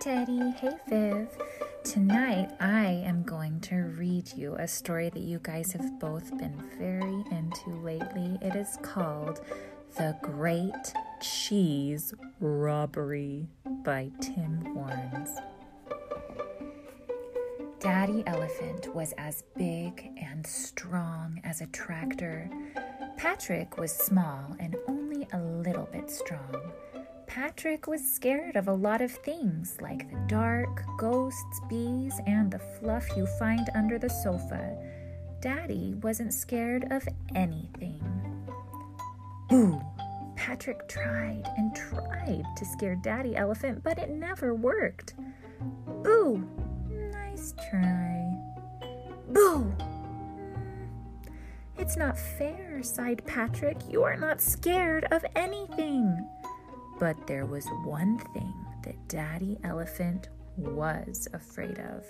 Teddy. Hey, Viv. Tonight I am going to read you a story that you guys have both been very into lately. It is called The Great Cheese Robbery by Tim Warnes. Daddy Elephant was as big and strong as a tractor. Patrick was small and only a little bit strong. Patrick was scared of a lot of things like the dark, ghosts, bees, and the fluff you find under the sofa. Daddy wasn't scared of anything. Boo! Patrick tried and tried to scare Daddy Elephant, but it never worked. Boo! Nice try. Boo! It's not fair, sighed Patrick. You are not scared of anything. But there was one thing that Daddy Elephant was afraid of.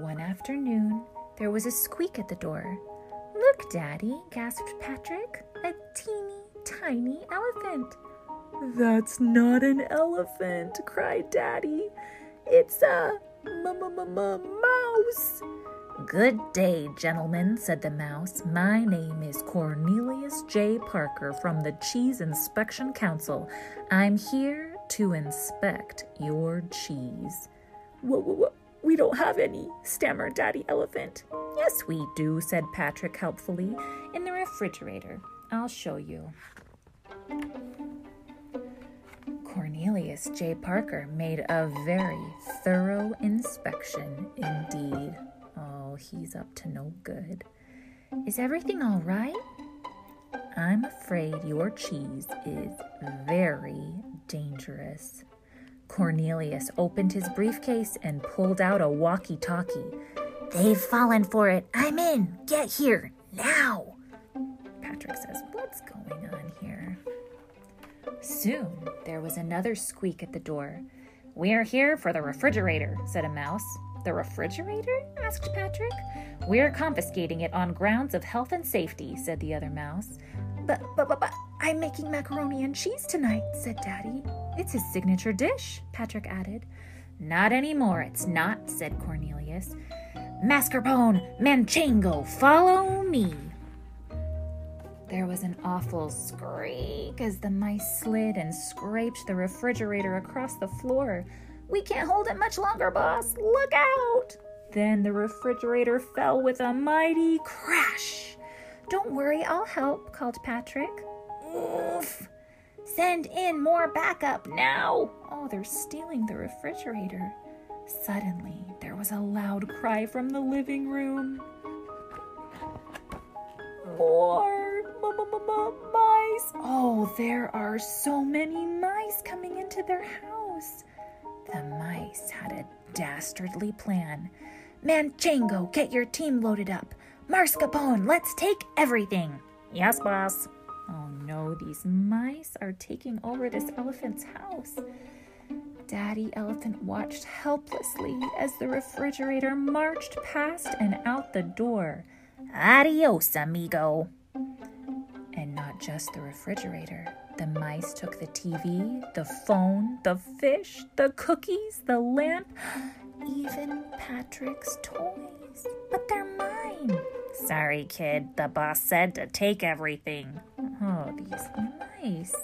One afternoon, there was a squeak at the door. Look, Daddy, gasped Patrick, a teeny tiny elephant. That's not an elephant, cried Daddy. It's a mouse. Good day, gentlemen, said the mouse. My name is Cornelius J. Parker from the Cheese Inspection Council. I'm here to inspect your cheese. Whoa, whoa, whoa. We don't have any, stammered Daddy Elephant. Yes, we do, said Patrick helpfully. In the refrigerator. I'll show you. Cornelius J. Parker made a very thorough inspection indeed. Oh, he's up to no good. Is everything all right? I'm afraid your cheese is very dangerous. Cornelius opened his briefcase and pulled out a walkie talkie. They've fallen for it. I'm in. Get here now. Patrick says, What's going on here? Soon there was another squeak at the door. We're here for the refrigerator, said a mouse. The refrigerator? asked Patrick. We're confiscating it on grounds of health and safety, said the other mouse. But, but, but, but, I'm making macaroni and cheese tonight, said Daddy. It's his signature dish, Patrick added. Not anymore, it's not, said Cornelius. Mascarpone, Manchango, follow me. There was an awful squeak as the mice slid and scraped the refrigerator across the floor. We can't hold it much longer, boss. Look out! Then the refrigerator fell with a mighty crash. Don't worry, I'll help, called Patrick. Oof! Send in more backup now! Oh, they're stealing the refrigerator. Suddenly, there was a loud cry from the living room. More mice! Oh, there are so many mice coming into their house. Had a dastardly plan. Manchango, get your team loaded up. Mascarpone, let's take everything. Yes, boss. Oh no, these mice are taking over this elephant's house. Daddy Elephant watched helplessly as the refrigerator marched past and out the door. Adios, amigo. And not just the refrigerator. The mice took the TV, the phone, the fish, the cookies, the lamp, even Patrick's toys. But they're mine. Sorry, kid. The boss said to take everything. Oh, these mice.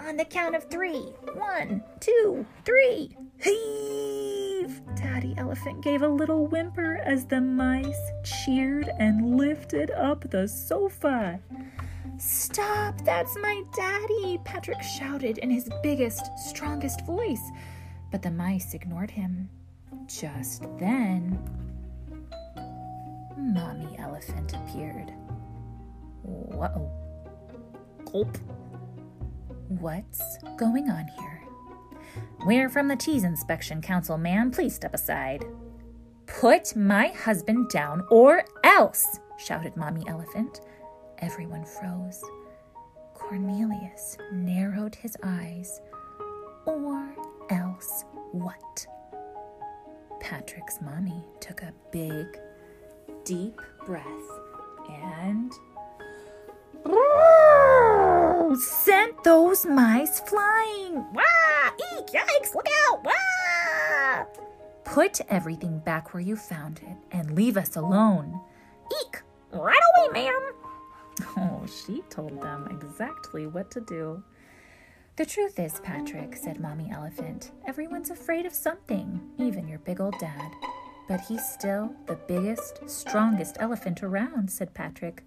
On the count of three. One, two, three. Heave! Daddy Elephant gave a little whimper as the mice cheered and lifted up the sofa. Stop! That's my daddy! Patrick shouted in his biggest, strongest voice. But the mice ignored him. Just then, Mommy Elephant appeared. Whoa. Gulp. What's going on here? We're from the Cheese Inspection Council, ma'am. Please step aside. Put my husband down or else, shouted Mommy Elephant. Everyone froze. Cornelius narrowed his eyes. Or else what? Patrick's mommy took a big, deep breath and sent those mice flying. Wah! Eek! Yikes! Look out! Ah! Put everything back where you found it and leave us alone. Eek! Right away, ma'am. She told them exactly what to do. The truth is, Patrick, said Mommy Elephant, everyone's afraid of something, even your big old dad. But he's still the biggest, strongest elephant around, said Patrick.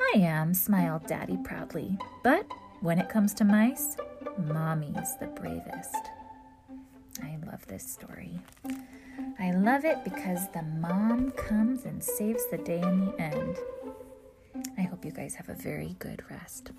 I am, smiled Daddy proudly. But when it comes to mice, Mommy's the bravest. I love this story. I love it because the mom comes and saves the day in the end. You guys have a very good rest.